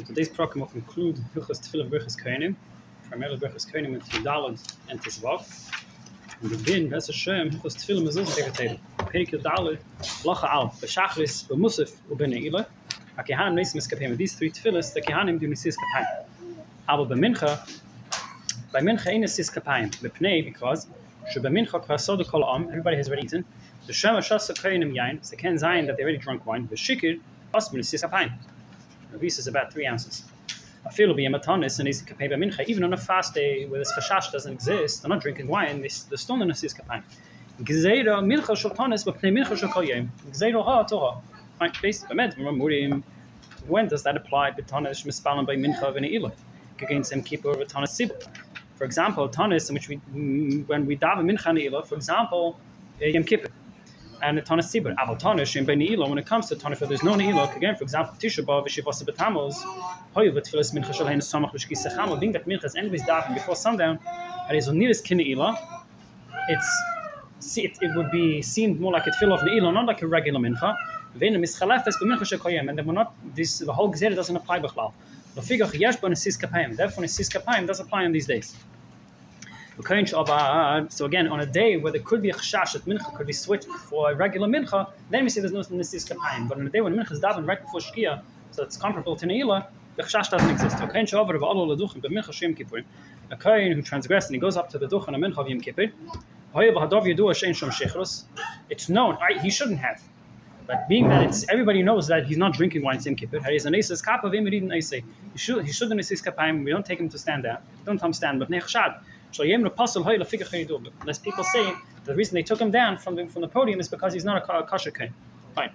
Today's program will conclude Hilchas Tefillah Berachas Kohanim, primarily Berachas Kohanim and Tfidalad and Tisvav. And begin, Bes Hashem, Hilchas Tefillah Mezuzah Tegatayim. Perik Yudalad, Lacha Al, Beshachris, Bemusaf, Ubeneila. HaKehanim Nesim Eskapayim. These three Tefillahs, the Kehanim do Nesim Eskapayim. Aber bei Mincha, by Mincha ein Nesim Eskapayim. Bepnei, because, Shu Bemincha Kvasod Kol Am, everybody has already eaten. The Shem Hashas Kohanim Yain, so Ken Zayin that they already drunk wine. Beshikir, Osman Nesim Eskapayim. Ravis is about three ounces. I feel be a matanis and is kapei mincha. Even on a fast day where this chashash doesn't exist, they're not drinking wine. This the in is kapei. Gzeira mincha shultanis but pnei mincha shulkol yom. Gzeira ha torah. Right, based bemed murim. When does that apply? Betanis mispalan by mincha v'neila. Against them keep over tanis sibur. For example, tanis in which we mm, when we daven mincha neila. For example, yom kippur and the Tanis Sibur. Aval Tanish in Beneilo, when it comes to Tanish, there's no Neilo, again, for example, Tisha B'Av, Shivasa B'Tamos, Hoyu V'Tfilis Mincha Shal Hein Samach V'Shki Sechamo, being that Mincha is anyways daven before sundown, and is on nearest Kineila, it's see, it, it would be seemed more like a tefillah of Neilo, not like a regular Mincha. V'Eina Mischalefes B'Mincha Shekoyem, and then we're not, this, the whole Gezerah doesn't apply B'Chlal. Therefore Nesis Kapayim does apply on these days. So again, on a day where there could be a chashash that mincha could be switched for a regular mincha, then we say there's no nesis kapayim. But on a day when mincha is daven right before shkia, so it's comparable to neila, the chashash doesn't exist. A kohen of shem kippurim. A kohen who transgressed and he goes up to the duch on a mincha of yom kippur. It's known he shouldn't have. But being that it's everybody knows that he's not drinking wine Sim Kippur, he an Aces Kap of him, he should he shouldn't Aces Kapayim, we don't take him to stand there. Don't him stand, but Nechshad. Unless people say the reason they took him down from the, from the podium is because he's not a, a kosher kain. Fine.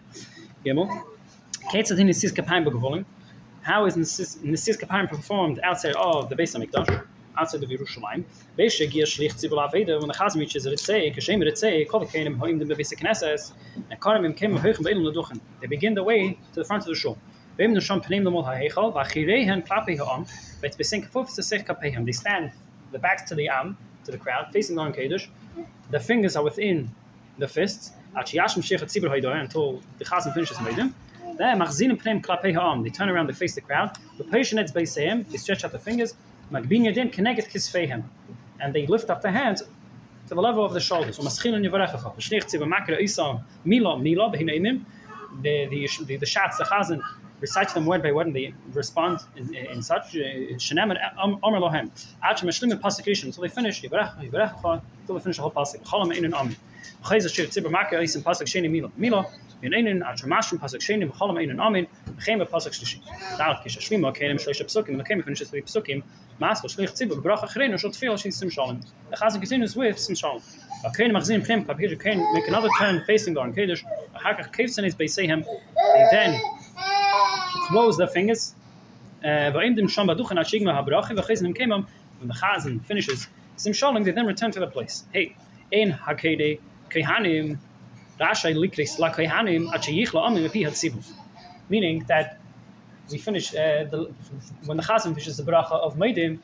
How is Nesis Kapayim performed outside of the Beis Hamikdash? Outside of Yerushalayim, Beishe Gia Shlich Tzibul Aveda, when the Chazim reaches Ritzei, Kashem Ritzei, Kol Keinim Hoim Dem Bevis Knesses, and Karim Kem Hoichem Beilum Leduchen. They begin the way to the front of the shul. They stand the backs to the am, to the crowd, facing the Kodesh. The fingers are within the fists. Until the chazan finishes Meidim. Then machzinim pneim klapei ha'am. They turn around, they face the crowd. The patient beiseim. They stretch out the fingers. Kisfeihem, and they lift up the hands to the level of the shoulders. The the the the shots the chazan recite them word by word and they respond in, in such uh, Shenem um, and Omer Lohem. Ad Meshlim pasuk Rishon until they finish Yivarech Yivarech until they finish the whole pasuk. Cholam Ein Am. Chayz Ashir Tzibur Makar Is in pasuk Sheni Milo Milo. In Ein Ad Shemashim pasuk Sheni Cholam Ein Amin. Chem pasuk Shlishi. Dal Kish Shvima Kelim Shlish Psukim. And the Kelim finishes three Psukim. Mas Shlich Tzibur Brach Achrein Shot Tefillah Shin Sim Shalom. The Chazan continues with Sim Shalom. Kain Machzin Prim Kapir Kain make another turn facing the Kodesh. Hakach Kevsen is Beisehem. They then close their fingers. Va'im dem sham baduchen ashigma habrachi. When the chazan finishes sim shalom, they then return to the place. Hey, ein hakede kehanim rashay likris la kehanim achayich la amim epi hatzivus. Meaning that we finish uh, the, when the chazan finishes the bracha of meidim,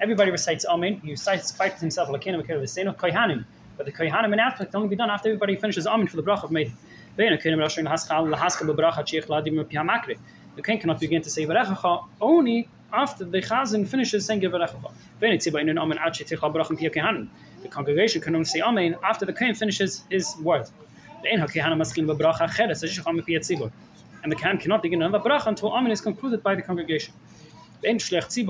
everybody recites amen. He recites fight himself like kehanim v'seno kehanim. But the kehanim in outfit can only be done after everybody finishes amen for the bracha of meidim. The king cannot begin to say Varechacha only after the Chazan finishes saying Varechacha. The congregation can only say Amen after the king finishes his word. And the Kohen cannot begin another bracha until Amen is concluded by the congregation. The Chazan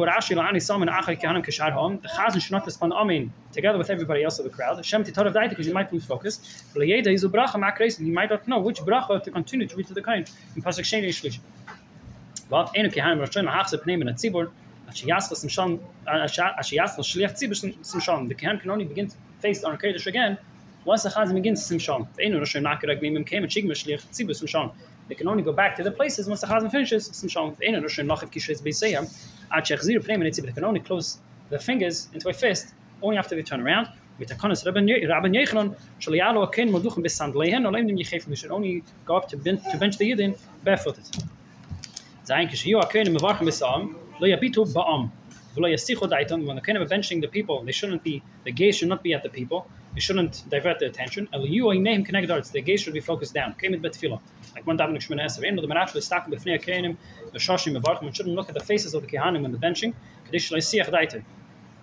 should not respond Amen together with everybody else of the crowd. Because you might lose focus. You might not know which bracha to continue to read to the Kohen in Pasuk. But enu kehanim roshon hachse pneim in a tzibur, asher yaschel simshon, asher yaschel shliach tzibur simshon. The kehanim can only begin to face the Kodesh again once the chazim begins simshon. Enu roshon nakar agmim came and shigma shliach tzibur simshon. They can only go back to the places once the chazim finishes simshon. Enu roshon nachav kishes beisayam, at shechzir pneim in a tzibur. They can only close the fingers into a fist only after they turn around. Mit der Konas Rabban Yechanan, shall yalo aken moduchim besandleihen, olim dem yichef, we should only go up to bench, to bench the yidin barefooted. Zayin kishiyu akein mevarchim b'sam lo yabitu ba'am v'lo yasichu daiton. When the kind of benching the people, they shouldn't be the gaze should not be at the people. you shouldn't divert their attention. El you a name connected arts, the gaze should be focused down. With betfila. Like one davening shmona eser. Eno the actually stuck befnei kenim, the shashim mevarchim. We shouldn't look at the faces of the kehanim and the benching.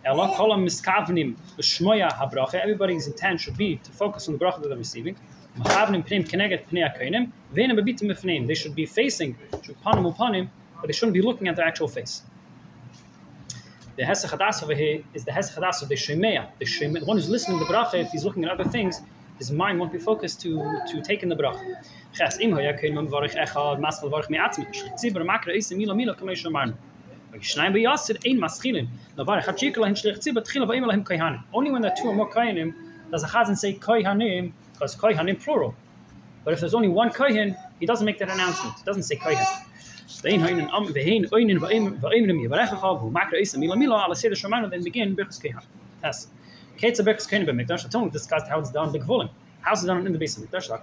Kolam miskavnim l'shmoya habracha. Everybody's intent should be to focus on the bracha that they're receiving. They should be facing, but they shouldn't be looking at their actual face. The Hesach Hadas over here is the Hesach Hadas of the Shemeya. The the one who's listening to the bracha, if he's looking at other things, his mind won't be focused to to take in the bracha. Only when are two or more kohanim does a chazan say kohanim, because kohanim plural. But if there's only one kohen, he doesn't make that announcement. He doesn't say kohen. Then begin. Yes. Ketzer birchas discussed how it's done big volume. How's it done in the base of mikdash? The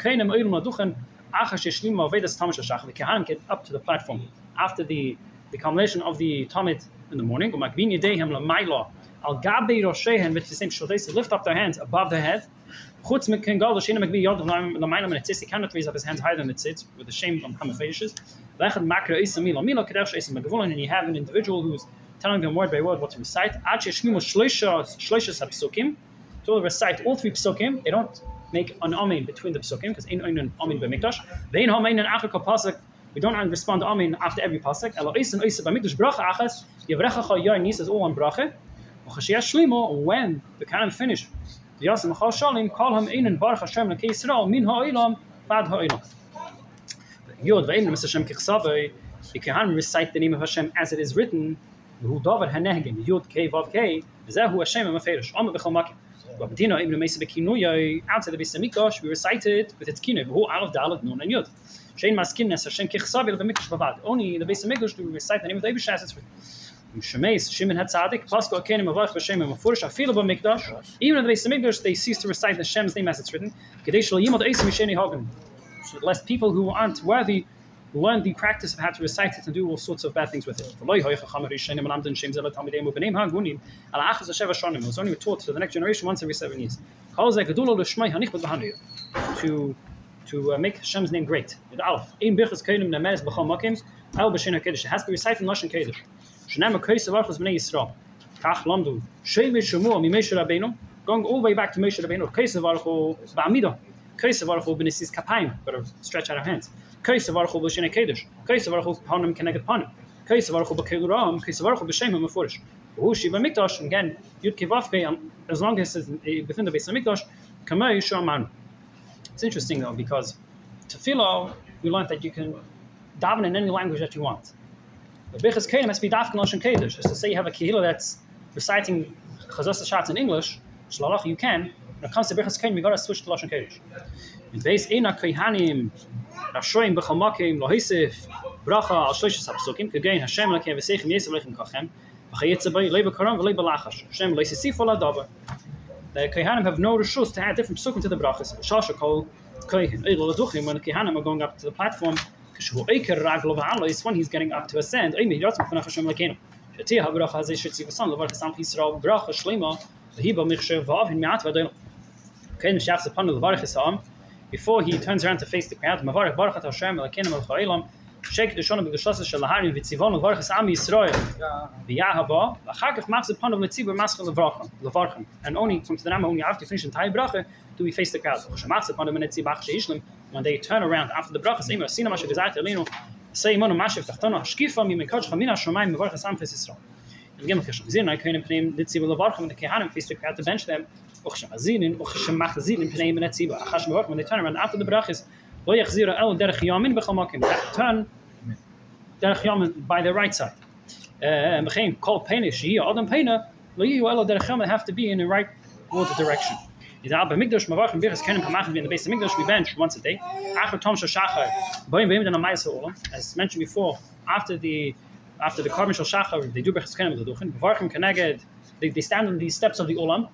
kehanim get up to the platform after the the culmination of the tamid in the morning. Lift up their hands above their head. Chutz mit ken gal shene makbi yod la maila min tzitz. He cannot raise up his hands higher than the tzitz with the shame on hamafetishes. Vechad makra isa mila mila kadesh isa megavulin, and you have an individual who's telling them word by word what to recite. Ad sheshmimu shloisha shloisha psukim. To recite all three psukim. They er don't make an amen between the psukim because ain't an amen by mikdash. Vein hamein and achar pasuk. We don't respond amen after every pasuk. Elo isa isa by mikdash bracha achas. Yevrecha chayar nis is all one bracha. When the canon finish, the Yasim Chal Shalim call him Einan Baruch Hashem Lekei Yisrael Min Ha'ilam Bad Ha'ilam. Yod Ve'im Mr. Hashem Kichsavei, you can recite the name of Hashem as it is written, Hu Davar Hanehgim, Yod Kei Vav Kei, Zehu Hashem Maferish, Amma Bechal Makim. Rabbatina Ibn Mesa Bekinuya, outside the Bisa Mikdash, we recite it with its kinu, Hu Aleph Dalet Nun and Yod. Shein Maskin Nes Hashem Kichsavei Mikdash Bavad. Only in the Bisa Mikdash do we recite the name of the Ibish as it's written. Shemeis, Shimon had tzaddik, Pasco Akenim Avach Vashem Mafurish, Afilu Mikdash. Even in the base of Mikdash, they cease to recite the Shem's name as it's written. Kadesh Yimod Esim Misheni Hagen. So lest people who aren't worthy learn the practice of how to recite it and do all sorts of bad things with it. It was only taught to the next generation once every seven years. To to uh, make Hashem's name great. It has to be recited in Lashon Kodesh. Shnema Kaisa Varchos Bnei Yisrael. Kach Lamdu. Shemi Shemua Mi Moshe Rabbeinu. Going all the way back to Moshe Rabbeinu. Kaisa Varcho Ba'amida. Kaisa Varcho B'nesis Kapayim. Better stretch out our hands. Kaisa Varcho B'Shnei Kedesh. Kaisa Varcho Panim Keneged Panim. Kaisa Varcho B'Keilu Ram. Kaisa Varcho B'Shem HaMefurish. Who Shiva Mikdash. Again, Yud Kevavke. Um, as long as it's uh, within the base of Mikdash. Kamei Yisrael It's interesting though because tefillah we learned that you can daven in any language that you want. The Birchas Kedim must be Dafkan Lashon Kedesh. Is to say you have a kehillah that's reciting Chazos Shots in English, Shlalach you can. When it comes to Birchas Kedim, you got to switch to Lashon Kedesh. In Beis Ena Kohanim, Rashoim B'chol Lohisif, Bracha Al Shloishes HaPsukim, Kagain Hashem Lakem V'Seichem Yesem Lechem Kachem, V'chayetze B'y Lei B'Karam V'Lei B'Lachash, Hashem Leisisif Ola Davar. The Kohanim have no rishus to add different psukim to the brachas. Shasha Kol Kohen. When the Kohanim are going up to the platform, he's getting up to ascend. Before he turns around to face the crowd, shake the shon b'geshas shel laharim v'tzivon levarchas am Yisrael. V'yahava v'achar kach machzit panav letzibur maschel levarcham levarcham. And only comes the Rambam only after you finish the entire bracha do we face the crowd shemachzit panav letzibur sheishlim when they turn around after the bracha say sina mashav gezayt elinu. Say imonu mashav tachtana shkifa mi mekach chamina shomayim levarchas am fes Yisrael. And again kasham zin I couldn't pnei letzibur levarcham the kehanim face the crowd to bench them. Uchshem azinin uchshem machzin pnei letzibur achash when they turn around after the brachas b'chol makim turn derech yamin by the right side. Elo derech yamin have to be in the right water direction. In the base of we bench once a day. As mentioned before after the after the carbon shel shachar they do birchas kenim l'duchen b'varchim keneged they, they stand on these steps of the olam.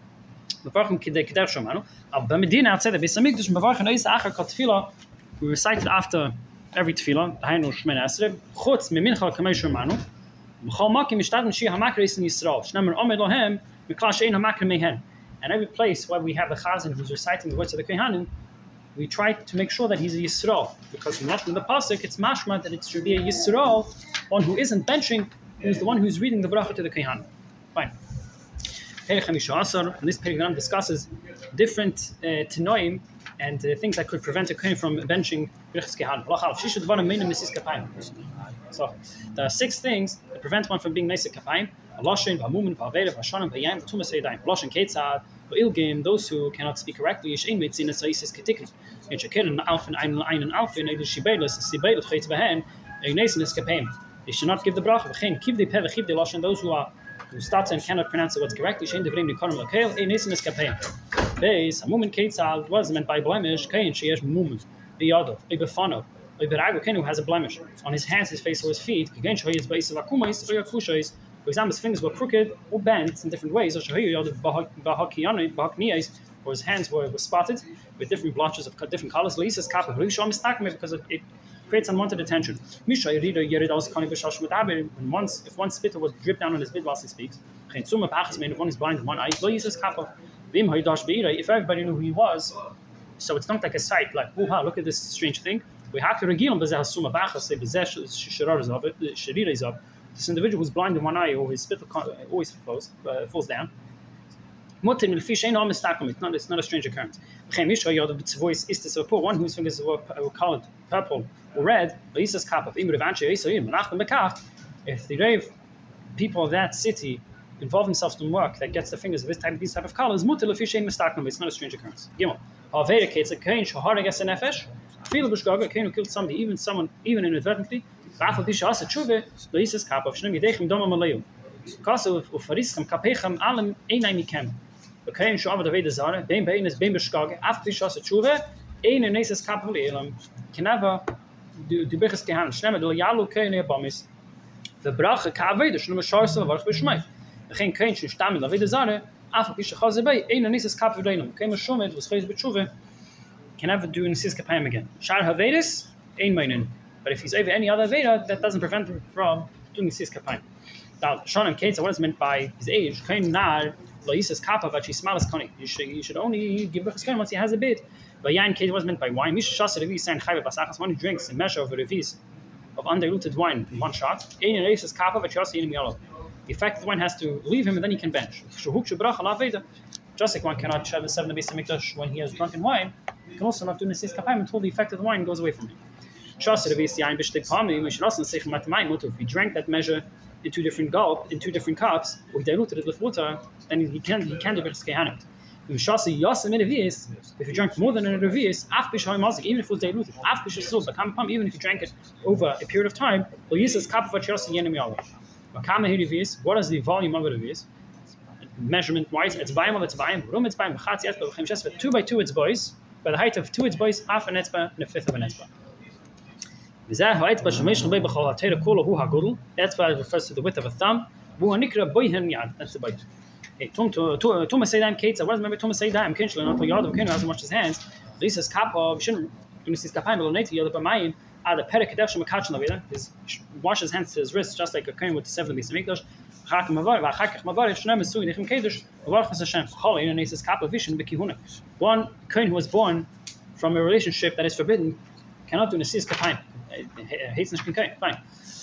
b'varchim kidei keder shomanu av b'medina outside the base of mikdash b'varchim ois achar kot we recite it after every tefillah, haynu shmen esre, chutz mimincha kamei shemanu, b'chol makim mishtat m'shi hamakris in Yisrael, shnemer omed lohem, mikla shein hamakrim mehen. And every place where we have the Chazan who's reciting the words of the Kohanim, we try to make sure that he's a Yisrael. Because from not in the Pasuk, it's mashma that it should be a Yisrael, one who isn't benching, who's the one who's reading the bracha to the Kohanim. Fine. And this Perek discusses different uh, tenoim and uh, things that could prevent a kohen from benching. So, there are six things that prevent one from being nice Kapayim. Ilgim, those who cannot speak correctly, Eskapayim. They should not give the bracha. De loshin, those who are who starts and cannot pronounce the words correctly. Shein devrim nikonim lakel. Ein nisin eskapayim. Beis, a mumen ketzal was meant by blemish. Kain sheyesh mumen. Biyadov, ibefano. Iberago Ken who has a blemish on his hands, his face, or his feet. Again, shoyes beis of akumais or yakushois. For example, his fingers were crooked or bent in different ways. Or shoyu yadav bahakiyani bahakniyais, or his hands were, were spotted with different blotches of different colors. Leisas kappa. Because it, it creates unwanted attention. Once, if one spittle would drip down on his bid whilst he speaks, if everybody knew who he was, so it's not like a sight, like, oh, look at this strange thing. Regil this individual who's blind in one eye or his spittle always falls, uh, falls down. Mutter milfish ain't almost It's not, it's not a strange occurrence. one whose fingers were colored purple or red, if the people of that city involve themselves in work that gets the fingers of this type, these type of colors, it's not a strange occurrence. Gimel. Killed somebody, even someone, even inadvertently. Rafal pisha asa tshuve, loises kap of shnem yidechem doma maleu. Kasu ufarischem kapechem alem einay mikem. Okay, der Wede Zare, beim Bein ist beim Beschkage, auf die Schosse Tshuve, eine nächstes Kapitel Elam, Kenava, du bichst gehan, schnemme, du jalu keine Bamis, der Brache ka Wede, schon mal Schosse, war ich beschmei. Wir gehen kein schon stammen, der Wede Zare, auf die Schosse bei, eine nächstes Kapitel Elam, kein schon mit, was heißt Tshuve, Kenava do in Sis Kapayim again. Shar Havedis, ein meinen. But if he's over any other Veda, that doesn't prevent him from doing Sis Kapayim. Now, Shon and what is meant by his age, kein nar, Loises kappa, but she smells koni. You should only give birchas kohen once he has a bit. But yain kate was meant by wine. Mish shas revi sein chayve basachas. One who drinks a measure of revis of undiluted wine in one shot. Ein loises kappa, but shas in yellow. The effect of the wine has to leave him, and then he can bench. Shehuk shebrach alaveda. Just like one cannot shave the seven of mikdash when he has drunken wine, he can also not do nesis kapayim until the effect of the wine goes away from him. Shas revi yain bishtik pami. Also say from Matamaimoto. if he drank that measure in two different gulp, in two different cups, or he diluted it with water, then he can he can do if you drank more than in Revius, even if it was diluted, even if you drank it over a period of time, what is the volume of Revius? Measurement wise, it's Bayam of its Bayam, room, its Bayam, Chatz 2 by 2 its boys, by the height of 2 its boys, half an etzba, and a fifth of an etzba. Vizah ha'etzba shemesh refers to the width of a thumb, that's the bite. Tumas Seidai Kates, I wasn't remember Tumas Seidai, I'm Kinshal, not Yadav Kinu hasn't washed his hands. Lisa is Kapov, he Yunis Kapayim, Lonati, Yadav Bamayim, Ah, the Perek Kedesh Makachin Lavida, he washes his hands to his wrists just like a Kain with the seven Lisa Mikdash. Chak Mavar, Vachak Mavar, Shnem is Suin, Echim Kedesh, Chas Hashem, Chol, Yunis is Kapov, Vishin, Bekihuna. One Kain who was born from a relationship that is forbidden cannot do nesis Kapayim hates nicht kein fine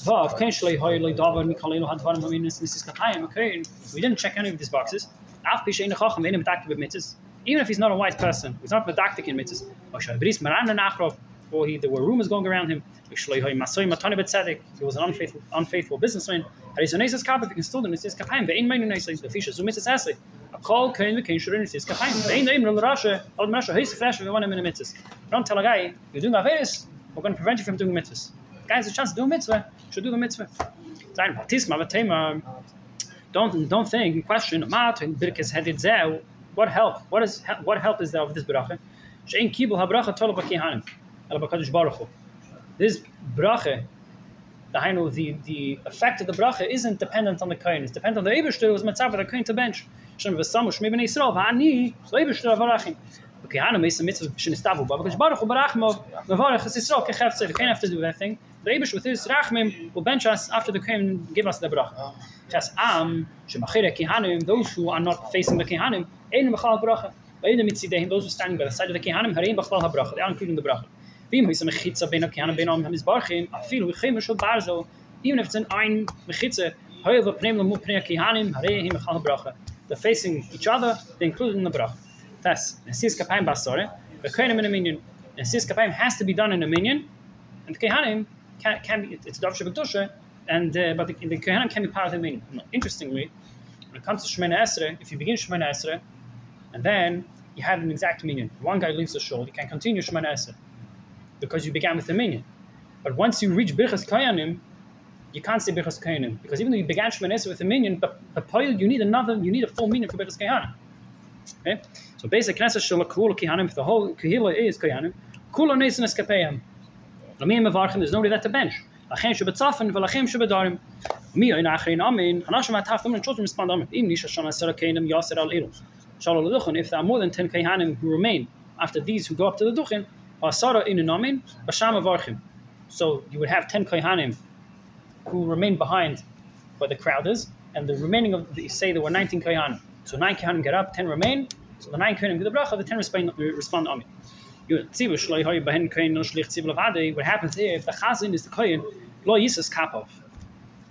Vav, kein Shlei Hoy Loi Davar Mikalelo had Varim Hamin Nisis Kapayim. Okay, we didn't check any of these boxes. Af in mitzvahs. Even if he's not a wise person, he's not medaktik in mitzvahs. Oshay Bris Maran Nachrov, or he, there were rumors going around him. Shlei Hoy Masoy Matani Betzedek, he was an unfaithful, unfaithful businessman. Haris Onesis Kappa, if he can still do Nisis Kapayim, Main Nisis, the Fisha Zumitzis Asli. A call Rasha, Masha, Heis Flash, we want him in a. Don't tell a guy, you're doing Averis, we're going to prevent you from doing mitzvahs. Has a chance to do a mitzvah, should do the mitzvah. Don't don't think question what help what is what help is there of this bracha? This bracha, the the the effect of the bracha isn't dependent on the kohen. It's dependent on the Eibushter was mitzvah the kohen to bench. Shem v'samu shmei b'nei v'ani l'Eibushter avarachim. B'kihanim is a mitzvah shenistavu but b'kadosh baruch Hu barachmo mevarach es Yisrael kechefze. The kohen have to do that thing. The Eibush with his rachmim will bench us after the kohen give us the bracha. Just am shemachire kihanim those who are not facing the kihanim Ein Bechal Bracha. Beide Mitzidehim, those who are standing by the side of the Kehanim, Harein Bechal HaBracha, they are including the Bracha. Vim a mechitza ben Kehanim ben Am Hamizbarchim, afilu v'chemer shel barzo, even if it's an ein mechitza, however, pneim lamu pnei Kehanim, Harein Bechal HaBracha. They're facing each other, they're included in the Bracha. That's Nesis Kapayim Basore, the Kehanim in a minyan. Nesis Kapayim has to be done in a minyan, and the Kehanim can, can be, it's Dav Shabbat and uh, but the, the Kehanim can be part of the minyan. Interestingly, when it comes to Shemana Esrei, if you begin Shemana Esrei, and then you have an exact minyan, one guy leaves the shul, you can continue Shemana Esrei because you began with the minyan. But once you reach Birchas Kayanim, you can't say Birchas Kayanim because even though you began Shemana with a minyan, but Papoil, you need another, you need a full minyan for Birchas Kayanim. Okay, so basic Knesset Shul Kula Kayanim, the whole Kahila is Kayanim. Kula Nesin Eskapayim. Lamim Mevarchim, there's nobody there to bench. Lachem Shabbatzafen, Velachem Shabbadarim. Mi Oin Achrein Amin, Hanashim Ataf, the children respond Amin. Im Nisha Shana Sera Kayanim Yaser Al Eros. Shalom Leduchin, if there are more than 10 Kayanim who remain after these who go up to the Duchin, Asara in Amin, Basham Avarchim. So you would have 10 Kayanim who remain behind where the crowd is, and the remaining of the, say there were 19 Kayanim. So 9 Kayanim get up, 10 remain, so the 9 Kayanim do the bracha, the 10 respond, respond Amin. What happens here if the chazin is the kohen, lo yisas kapov.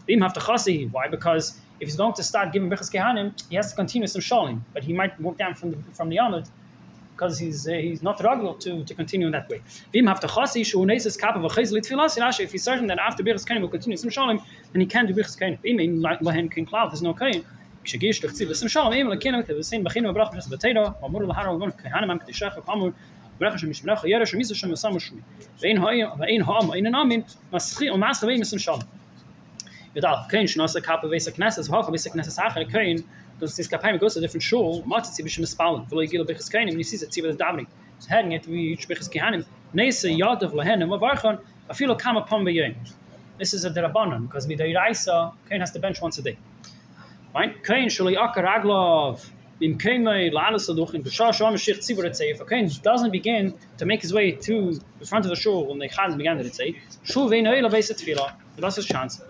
Im have to chasi. Why? Because if he's going to start giving brichas kehanim, he has to continue some shalim, but he might walk down from the from the amud because he's uh, he's not regular to, to continue in that way. Vim have to chasi shu neisas kapov v'chayz litfilas ilash. If he's certain that after brichas kehanim will continue some shalim, then he can do brichas kehanim. Im lahen kin klav. There's no kohen. כשגיש תקציב לסם שלום, אם לקינם כבסין בכינו וברח בשס בתירו, אמור להר ובון כהנם עם קדישך וכאמור ברכה שמשמלך ירא שמיסו שם וסם ושמי. ואין ואין העם אין נאמין, מסחי ומעש חבי מסם שלום. ידע, kein שנעשה קאפה וייסה כנסס, והלכה וייסה כנסס אחר, kein, dass this kapayim goes to a different shul, matzit sie bishim spalen, v'lo yigil bechis kainim, and he sees it, see with the davening. It's heading it, we each bechis kehanim, neise yadav lehenim, avarchon, afilo kama pom b'yoyim. This is a derabanan, because midayraisa, kain has to bench once a day. Right? Kain shuli akar aglov, if a Kohen doesn't begin to make his way to the front of the shul when the Chaz began to say, Shul ve'noila beis tefillah, that's his chance.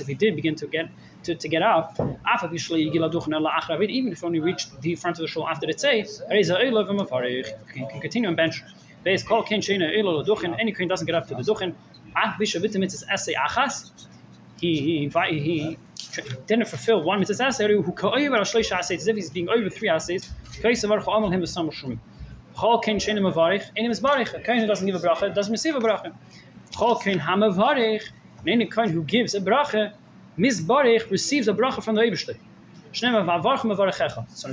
If he did begin to get to, to get up, even if only reached the front of the shul after that, say, there is noel above the tzei, he can continue on bench. Beis kol ken sheina ilo laduchin, any Kohen doesn't get up to the duchin, he, he, he didn't fulfill one mitzvah asay, who ka'oyer al shloisha asay, as if he's being over three asays, ka'oyer var cha'amal him b'sam shumi. Chol ken shenim avarich, enim barich. A kohen who doesn't give a bracha doesn't receive a bracha. Chol ken ham avarich, and any kohen who gives a bracha, barich receives a bracha from the Eibishter. So in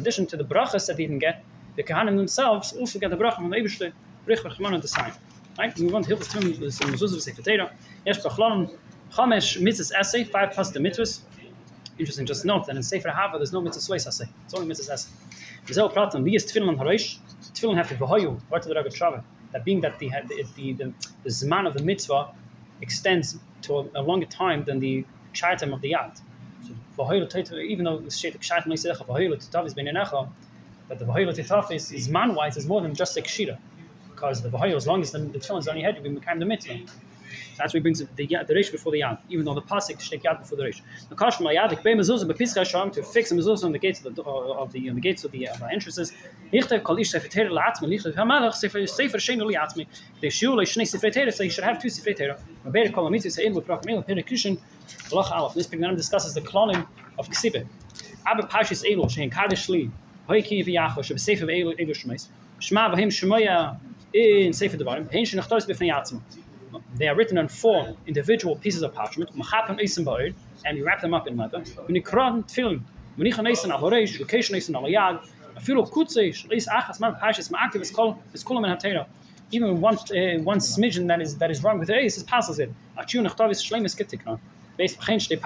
addition to the brachas that he can get, the kahanim themselves also get the bracha from the Eibishter, brich v'chman the sign. Right? We want to help us to some mezuzah v'sefer Torah. Yes, b'chlanim, chamesh mitzvahs essay, five plus the mitzvahs. Interesting, just note that in Sefer Hava there's no mitzvah asay. It's only mitzvah asay. V'zeh pratam, li is tefillin on harosh, tefillin have to v'hoyu, right to the Ragat Shava. That being that the, the, the, the, the zman of the mitzvah extends to a, a longer time than the shaitim of the yad. So even though the shaitim shaitim leisedecha v'hoyu titav is beinenecha, but the v'hoyu titav is, is man wise is more than just a kshira. Because the v'hoyu, as long as the, the tefillin is on your head, you become the mitzvah. That's why he brings the, the rish before the yad, even though the pasuk shtek yad before the rish. The kash from yad kbei mezuzah bepischa sham to fix a mezuzah on the gates of the of the on the gates of the, uh, entrances. Lichter kol ish sefer teira la'atzmi lichter hamalach sefer sefer shenu li'atzmi. The shul is shnei sefer teira, so you should have two sefer teira. Rabbeir kol amitzvah say in with prakamil perikishin lach alaf. This Pignanim discusses the klonim of ksibe. Abba pashis elu shein kadesh li. Hoy ki v'yacho sheb sefer elu elu shmeis. Shema v'hem shemoya in sefer devarim. Hein shenachtos b'fnei yatzmi they are written on four individual pieces of parchment, and we wrap them up in leather. Is is. Even one uh, one smidgen that is that is wrong with the ace, passes it. Achu nachtavis shleim is kitikna. Beis bchein shtei.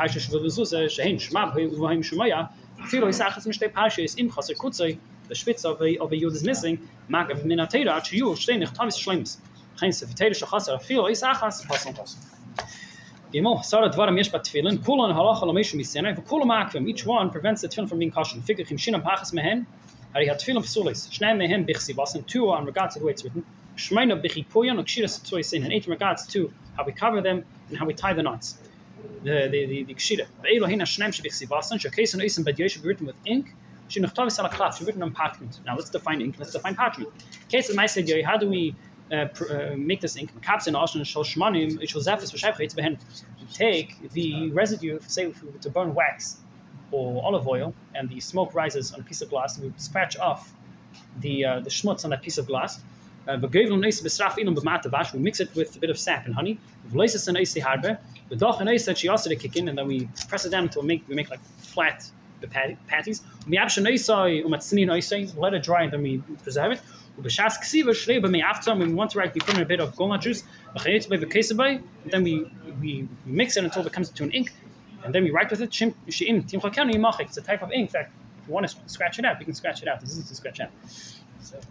Afilu is achas im kutzei. The schwitz of a of a yud is missing. Min hatera achu shtei. Misena, if Akvim, each one prevents the tefillin from being kosher. Figure Chim Shinam Psulis, Shnei Bichsi two regards to the way it's written, and eight regards to how we cover them and how we tie the knots. The the the, the Kshira. Ve'elo Hina Shneim Shebichsi Vasen, Shakesan Isim Bad Yesh written with ink, klaf. Written on parchment. Now let's define ink. Let's define parchment. Case of said, how do we uh, uh, make this ink? Kaps in Ashon shal shmanim shal zefis v'shevcha it's behen. Take the residue, say if we were to burn wax or olive oil, and the smoke rises on a piece of glass, we scratch off the uh, the schmutz on that piece of glass. Uh, we mix it with a bit of sap and honey. And then we press it down until we make we make like flat patties. We let it dry and then we preserve it. ובש"ס כסיבה שלי במי after when we want to write we put in a bit of goma juice and then we, we mix it until it comes to an ink and then we write with it it's a type of ink that if you want to scratch it out you can scratch it out this is to scratch out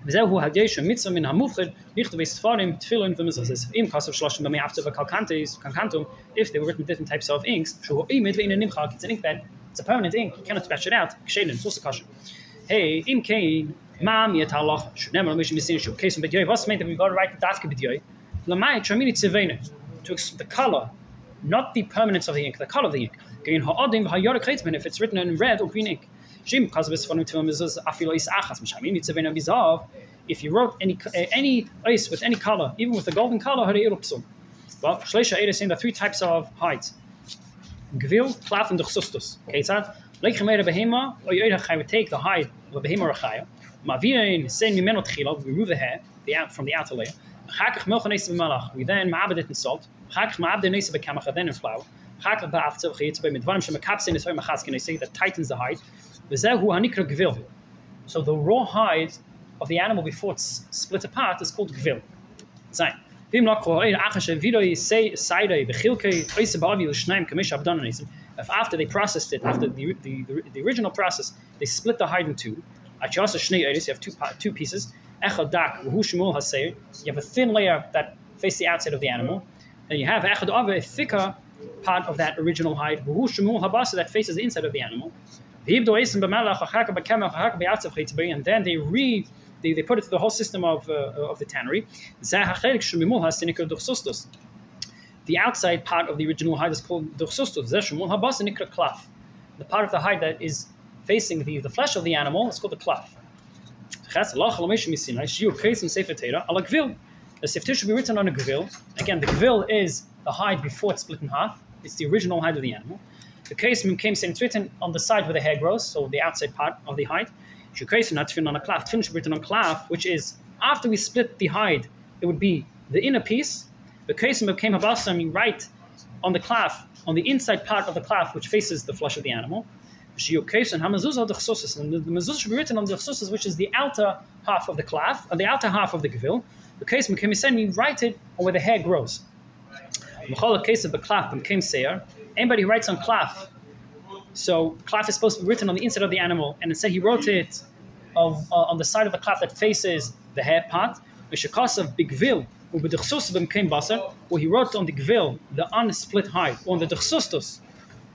וזהו הגשם מצווה מן המוחד לכתוב ספרים תפילין ומזוזס אם כסף שלושים במי after וקלקנטס קלקנטום if they were written different types of inks שהוא אימד ואין נמחק it's an ink that it's a permanent ink you cannot scratch it out כשאין it's also kosher hey im kein Mam yetalach. Shnemer mish misin shu case but yoy. What's meant that we've got to write the dafke bit yoy? Lamai chamini tzevenu to the color, not the permanence of the ink, the color of the ink. Gein ha'odim ha'yorik chaitzben if it's written in red or green ink. Shim chaz v'sfonu tivim mizuz afilo is achas mishamini tzevenu bizav. If you wrote any uh, any ice with any color, even with a golden color, ha'rei ilupsum. Well, shleisha eidus in the three types of hides. Gvil, klaf, and duchsustus. Okay, it's that. Like gemere behema, or you either take the hide of a behema or. Mavina Sen Mimeno Tchila, we remove the hair the out, from the outer layer. Chakach Melcha Nesa B'malach, we then Ma'abed it in salt. Chakach Ma'abed Nesa B'kamach, then in flour. Chakach Ba'aftzah Chayitz B'midvarim Shemakapsin is Machaskin, say that tightens the hide. So the raw hide of the animal before it's split apart is called gvil. If after they processed it, after the, the, the, the original process, they split the hide in two. You have two, two pieces. You have a thin layer that faces the outside of the animal. And you have a thicker part of that original hide that faces the inside of the animal and then they re they, they put it to the whole system of, uh, of the tannery. The outside part of the original hide is called. The part of the hide that is facing the, the flesh of the animal is called the clef. Um, the siftir should be written on a gvil. Again, the gvil is the hide before it's split in half. It's the original hide of the animal. The case um, came saying it's written on the side where the hair grows, so the outside part of the hide. Shukresim um, not tefillin on a cloth. Tefillin should be written on cloth, which is after we split the hide, it would be the inner piece. The case became you write on the cloth, on the inside part of the cloth, which faces the flesh of the animal. And the mezuzah should be written on the chsusis, which is the outer half of the cloth, or the outer half of the gevil. The case became you write it on where the hair grows. The case of the cloth became seir. Anybody who writes on klaf, so klaf is supposed to be written on the inside of the animal, and instead he wrote it of, uh, on the side of the klaf that faces the hair part. of bigvil, where he wrote on the gvil, the unsplit hide, on the dechsustus,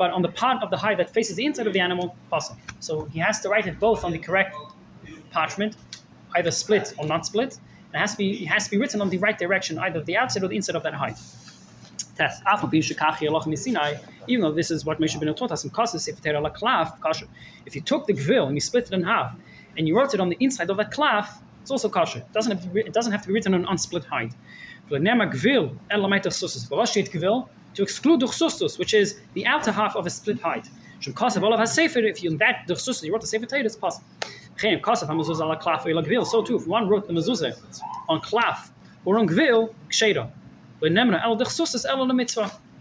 but on the part of the hide that faces the inside of the animal, basar. So he has to write it both on the correct parchment, either split or not split. It has to be, it has to be written on the right direction, either the outside or the inside of that hide. Even though this is what Moshe Beno taught us in Kasas, if if you took the gvil and you split it in half and you wrote it on the inside of that klaf, it's also kosher. It doesn't have to be, it doesn't have to be written on unsplit hide. To exclude duchsustus, which is the outer half of a split hide. Shem kasav olav has sefer. If you that duchsustus you wrote the sefer Torah, it's possible. So too, if one wrote the mezuzah on klaf or on gvil, ksheda.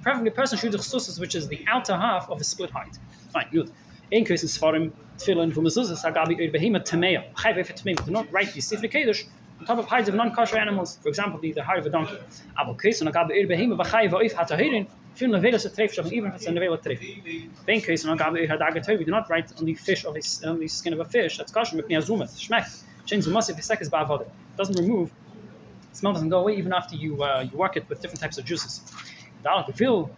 Preferably a person should do chsusis, which is the outer half of a split height. Fine, good. In cases farim tefillin for mezuzah hagabi oid behema tamea. Chayv if it's do not write the sifri kedush on top of hides of non-kosher animals. For example, the, hide of a donkey. Abel case on hagabi oid behema v'chayv oif hatahirin. Film nevela se treif shach even if it's a nevela treif. Case on hagabi oid hadagatoi, we do not write on the fish of a, on the skin of a fish. That's kosher mipnei azumas. Shmek. Shen zumas if the sek is ba'avodah. Doesn't remove smell doesn't go away even after you uh, you work it with different types of juices. Dalek gefil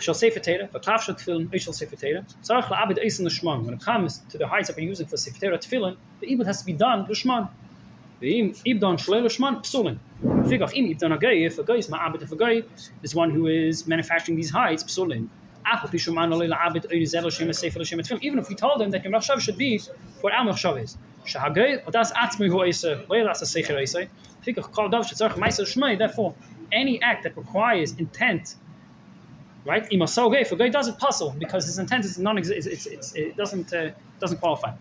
shall say potato, but kaf shall tefillin, shall say potato. Tzarech la'abed eis in the. When it comes to the heights that we're using for sefer tefillin, the ibud has to be done l'shman. The ibdon shlei l'shman psulin. Figach im ibdon agay, if a guy is ma'abed, if a is one who is manufacturing these hides, psulin. Even if we told them that your machshav should be what our machshav is. Therefore, any act that requires intent, right? If a guy does it puzzle, because his intent is non it's, it's, it's, it doesn't uh, doesn't qualify.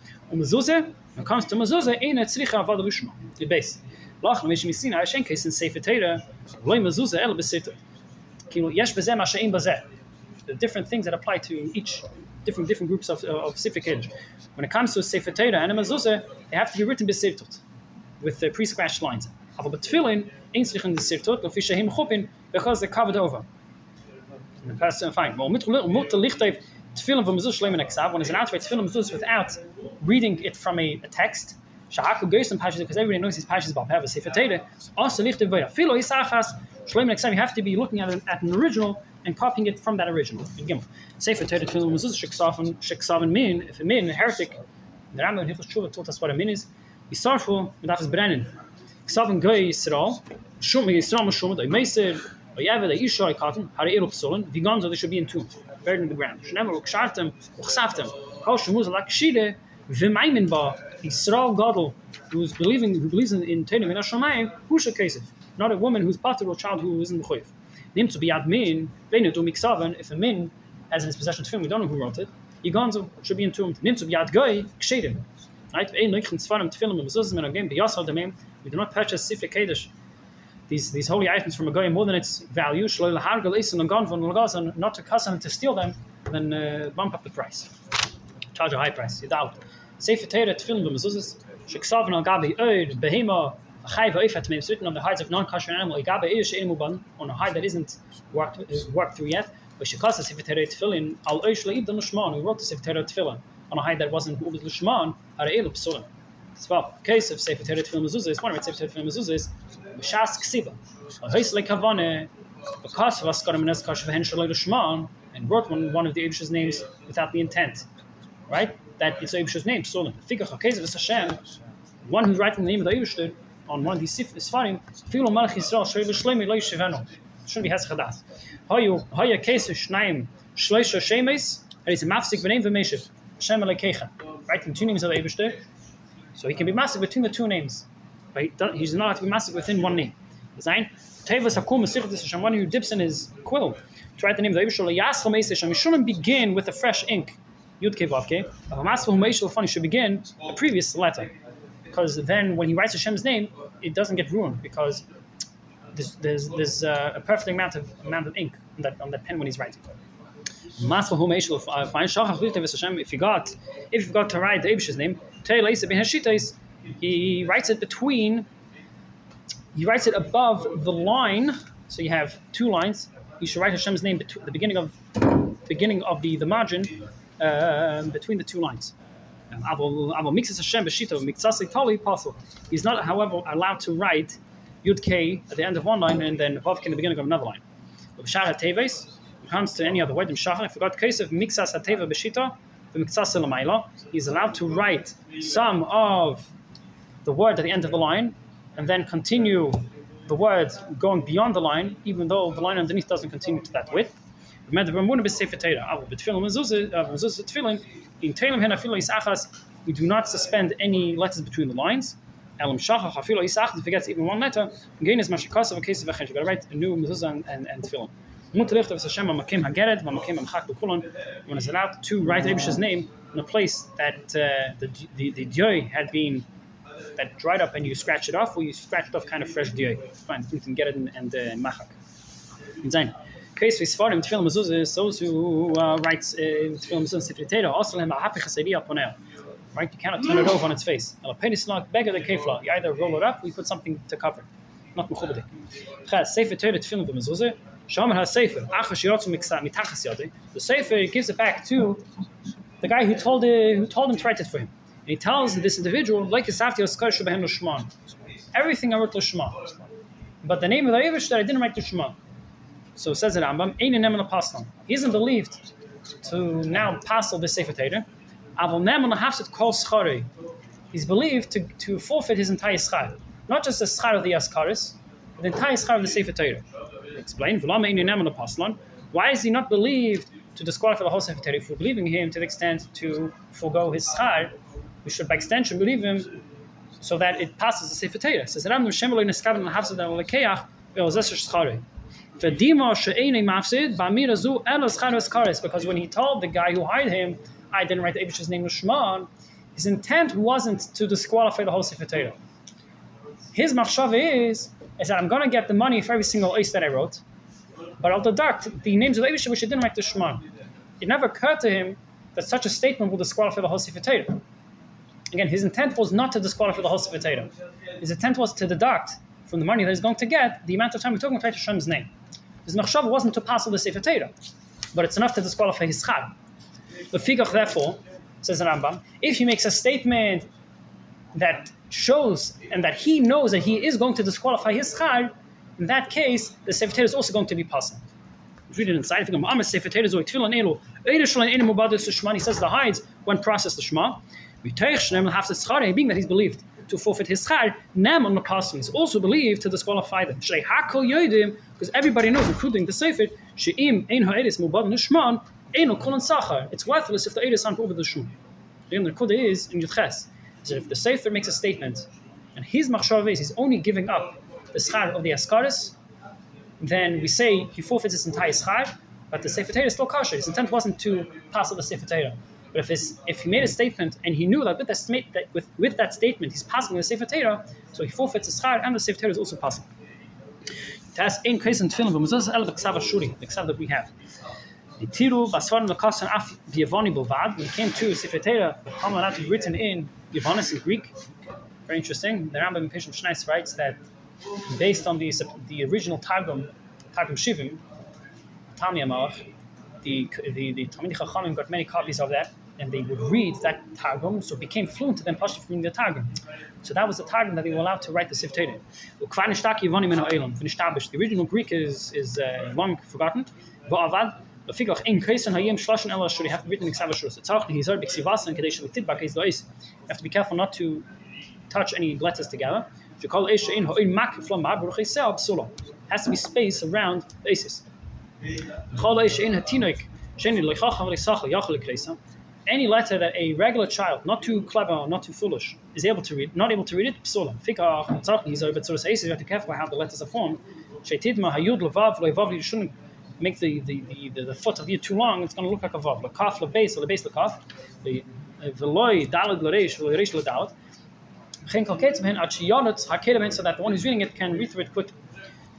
When it comes to mezuzah, ain't tzricha avad rishma, the base. Lach, mish misina, I case in sefer teira, loy mezuzah el besiter. Kilo, yesh bezeh ma she'im bazeh. The different things that apply to each different different groups of, uh, of Sefer. When it comes to Sefer Torah and a mezuzah, they have to be written besirtut, with the pre-scratched lines. Aber betfillin, ain't strichen the sirtut, lefi shehim chupin, because they're covered over. The person, fine. Well, mit licht heeft tefillin from mezuzah shleim eksav, when it's an answer tefillin mezuzah without reading it from a, a text, shahaku geisen pashas, because everybody knows these pashas about Peva Sefer Torah, also licht vaya. Filo isachas, shleim eksav, you have to be looking at an, at an original and copying it from that original. Gimel. Sefer Torah tefillin mezuzah sheksaven sheksaven min, if a min, a heretic, the Rambam Hilchos Tshuva told us what a min is. Yisarfu, mit afes brennen. Ksaven goy Yisrael, shum Yisrael mashum, doy meiser, or yave the isha ikaten, hare ero psolen, vigonzo they should be entombed, buried in the ground. Shnemer ukshartem, uchsaftem, kol shemuz alak shide, v'maimin ba, Yisrael Gadol, who's believing, who believes in, in Torah min Hashemayim, husha kesef. Not a woman who's pater or child who isn't mechoyev. Nim to be ad min, veinu to miksaven, if a min has in his possession film, we don't know who wrote it, Yigonzo should be entombed. Nim to be ad goy, kshedim. Right? Ein leichen tzvarim tefillim mezuzim and again biyasal demim. We do not purchase sifre kedesh. These, these holy items from a guy more than its value, not to cuss them to steal them, then uh, bump up the price, charge a high price. You doubt. Sefer Torah tefillim b'mezuzis sheksaven al gabi oid behema chayv oifat meim written on the hides of non-kosher animal igabe eish she'enu ban on a hide that isn't worked uh, worked through yet. But shekasa sefer Torah tefillin al oish leib the lushman who wrote the sefer Torah tefillin on a hide that wasn't ubed lushman are elu psulim. Well, case of Sefer Torah Tefillah Mezuzah is one of its Sefer Torah Tefillah Mezuzah is B'shas Ksiva. Ha'hois lekavane because of Askarim and Eskash v'hen shaloi l'shman and wrote one, one of the Abish's names without the intent, right? That it's Abish's name, Psulim. Fikach HaKezav is Hashem, one who's writing the name of the Abish on one of these Sfarim, Filu Malach Yisrael Shaloi l'shlemi lo yishivenu. Shouldn't be Hes Chadas. Hayu, Haya Kesef Shnaim Shloisha Shemes, and it's a mafsik v'neim v'meshiv. Hashem Alekecha. Writing two names of the Abish so he can be massive between the two names. But he he's not allowed to be massive within one name. Design. Tevas Hakum Hashem, one who dips in his quill to write the name of the Yishol Yaschel Meiseshem. He shouldn't begin with a fresh ink. Yud Ke Vav Ke. Masfel Meishel Funny should begin the previous letter. Because then when he writes Hashem's name, it doesn't get ruined because there's, there's, there's uh, a perfect amount of amount of ink on that, on that pen when he's writing. If you got if you got to write the Abish's name, he writes it between, he writes it above the line. So you have two lines. You should write Hashem's name between the beginning of beginning of the the margin uh, between the two lines. He's not, however, allowed to write Yud K at the end of one line and then Vav K in the beginning of another line. When it comes to any other word, I forgot case of Mixas Hateva Beshita, he's allowed to write some of the word at the end of the line and then continue the word going beyond the line, even though the line underneath doesn't continue to that width. We do not suspend any letters between the lines. If he gets even one letter, you've gotta write a new mezuzah and, and, and tefillin. Mutter of Hashem Makim Hageret, Makim Amchak Bekulon, when it's allowed to write Abish's name in a place that uh, the the joy had been that dried up and you scratch it off, or you scratch it off kind of fresh joy. Fine, you can get it in, and uh, machak. In sein. Case for Sfarim Tefillah Mezuzah those who uh, writes uh, Tefillah Mezuzah Sifri Teda, also lehem ha'hapich ha'seidiya ponel. Right, you cannot turn it over on its face. El penis log beggar the kefla. You either roll it up, or you put something to cover. Not mechubadik. Chas Sefer Teda Tefillah Mezuzah. Shomer HaSefer, the Sefer gives it back to the guy who told, who told him to write it for him. And he tells this individual, like everything I wrote Lishma. But the name of the Avish that I didn't write Lishma. So it says it Rambam, He isn't believed to now passel the Sefer Torah. He's believed to, to forfeit his entire schar. Not just the schar of the Askaris, but the entire schar of the Sefer Torah explain, why is he not believed to disqualify the whole Sefer Torah. We're believing him to the extent to forego his schar, we should by extension believe him so that it passes the Sefer. Says Ram Shem lo neskaven lahafzad al lekeach ve'ozeser schare. V'dima she'enei mafsid ba'mira zu elo schar eskares. Because when he told the guy who hired him, I didn't write the Abish's name was Shimon, his intent wasn't to disqualify the whole Sefer Torah. His machshav is, is that I'm going to get the money for every single ois that I wrote, but I'll deduct the names of the which I didn't write the Shimon. It never occurred to him that such a statement will disqualify the whole Sefer Torah. Again, his intent was not to disqualify the whole Sefer Torah. His intent was to deduct from the money that he's going to get the amount of time we're talking about Hashem's name. His machshav wasn't to pass the Sefer Torah, but it's enough to disqualify his chag. The figach, therefore, says the Rambam, if he makes a statement that shows and that he knows that he is going to disqualify his chag, in that case, the Sefer is also going to be passing. Read it inside. I think I'm Sefer Torah is tefillin elu. He says the hides when processed the Shema. Being that he's believed to forfeit his schar, nam on the pasim is also believed to disqualify them. Because everybody knows, including the Sefer, she'im ein ha'edis mubad nishman, ein kol sachar. It's worthless if the edis aren't over the shum. The Nakuda is in Yudches. So if the Sefer makes a statement, and his machshav is he's only giving up the schar of the askaris, then we say he forfeits his entire schar, but the Sefer Torah is still kosher. His intent wasn't to pass on the Sefer Torah. But if, his, if he made a statement and he knew that with that, that with, with that statement he's passing the Sefer Torah, so he forfeits his schar and the Sefer Torah is also passing. Das ein Kreis in Tfilin, but das ist alle Ksav Shuri, the Ksav that we have. The Tiru, Basvarim, Lakasan, Af, Yevoni, Bilvad, when it came to Sefer Torah, Hamanat written in Yevonis in Greek. Very interesting. The Rambam in Shnais writes that based on the, the original Targum, Targum Shivim, Tamiya Malach, the, the, the Talmid Chachamim got many copies of that, and they would read that Targum, so became fluent to them from the Targum. So that was the Targum that they were allowed to write the Sif Torah. The original Greek is, is uh, long forgotten. Lefigach in Kaisen Hayim Shlashin Ela should have written Miksav Ashurus. It's Harach Nehizar Biksivasan Kadesh Litidba Kais Dois. You have to be careful not to touch any letters together. Shekol Esha in Ho'in Mak Flom Ma'abur Chesel Absulam. Has to be space around the basis. Chol Esha in Hatinoik Sheni Lechach Hamri Sachel Yachel Kaisen. Any letter that a regular child, not too clever or not too foolish, is able to read, not able to read it, psulam. Fikach, tzarch, nizor, but sort of says, you have to be careful how the letters are formed. Sheitid ma hayud levav levav yishun make the, the, the, the, the foot of you too long, it's going to look like a vav. Lekaf, lebase, or lebase, lekaf. Veloy, uh, dalad, lereish, lereish, ledalad. Geen kalkeet hen, at shiyanot, hakedem, so that the one who's reading it can read through it quickly.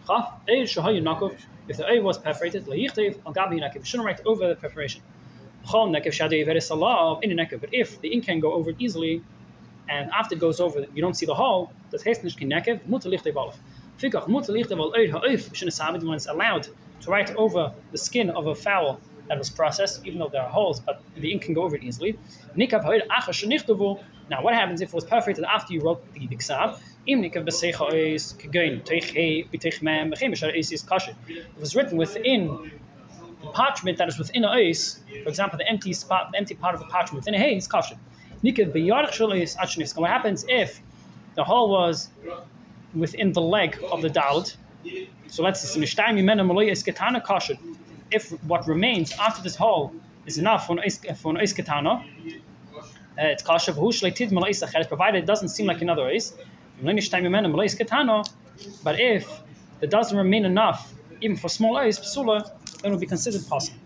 Chaf, eir, shahayu, nakov. If the A was perforated, leyichtiv, al gabi, nakov. shouldn't write over the perforation. Chom, nekov, shadei, veres, alav, in nekov. But if the ink can go over it easily, and after it goes over, you don't see the hole, das heißt nicht kein nekov, mutter lichtiv alf. Fikach, mutter al eir, ha'oif, shouldn't when it's allowed to write over the skin of a fowl that was processed, even though there are holes, but the ink can go over it easily. Now, what happens if it was perforated after you wrote the Ksav? It was written within the parchment that is within a ice, for example, the empty spot, the empty part of the parchment within a hay is kasher. What happens if the hole was within the leg of the dalit? So let's see. If what remains after this hole is enough for an iskatana, uh, it's kasha provided it doesn't seem like another ice. But if it doesn't remain enough, even for small ice, then it will be considered possible.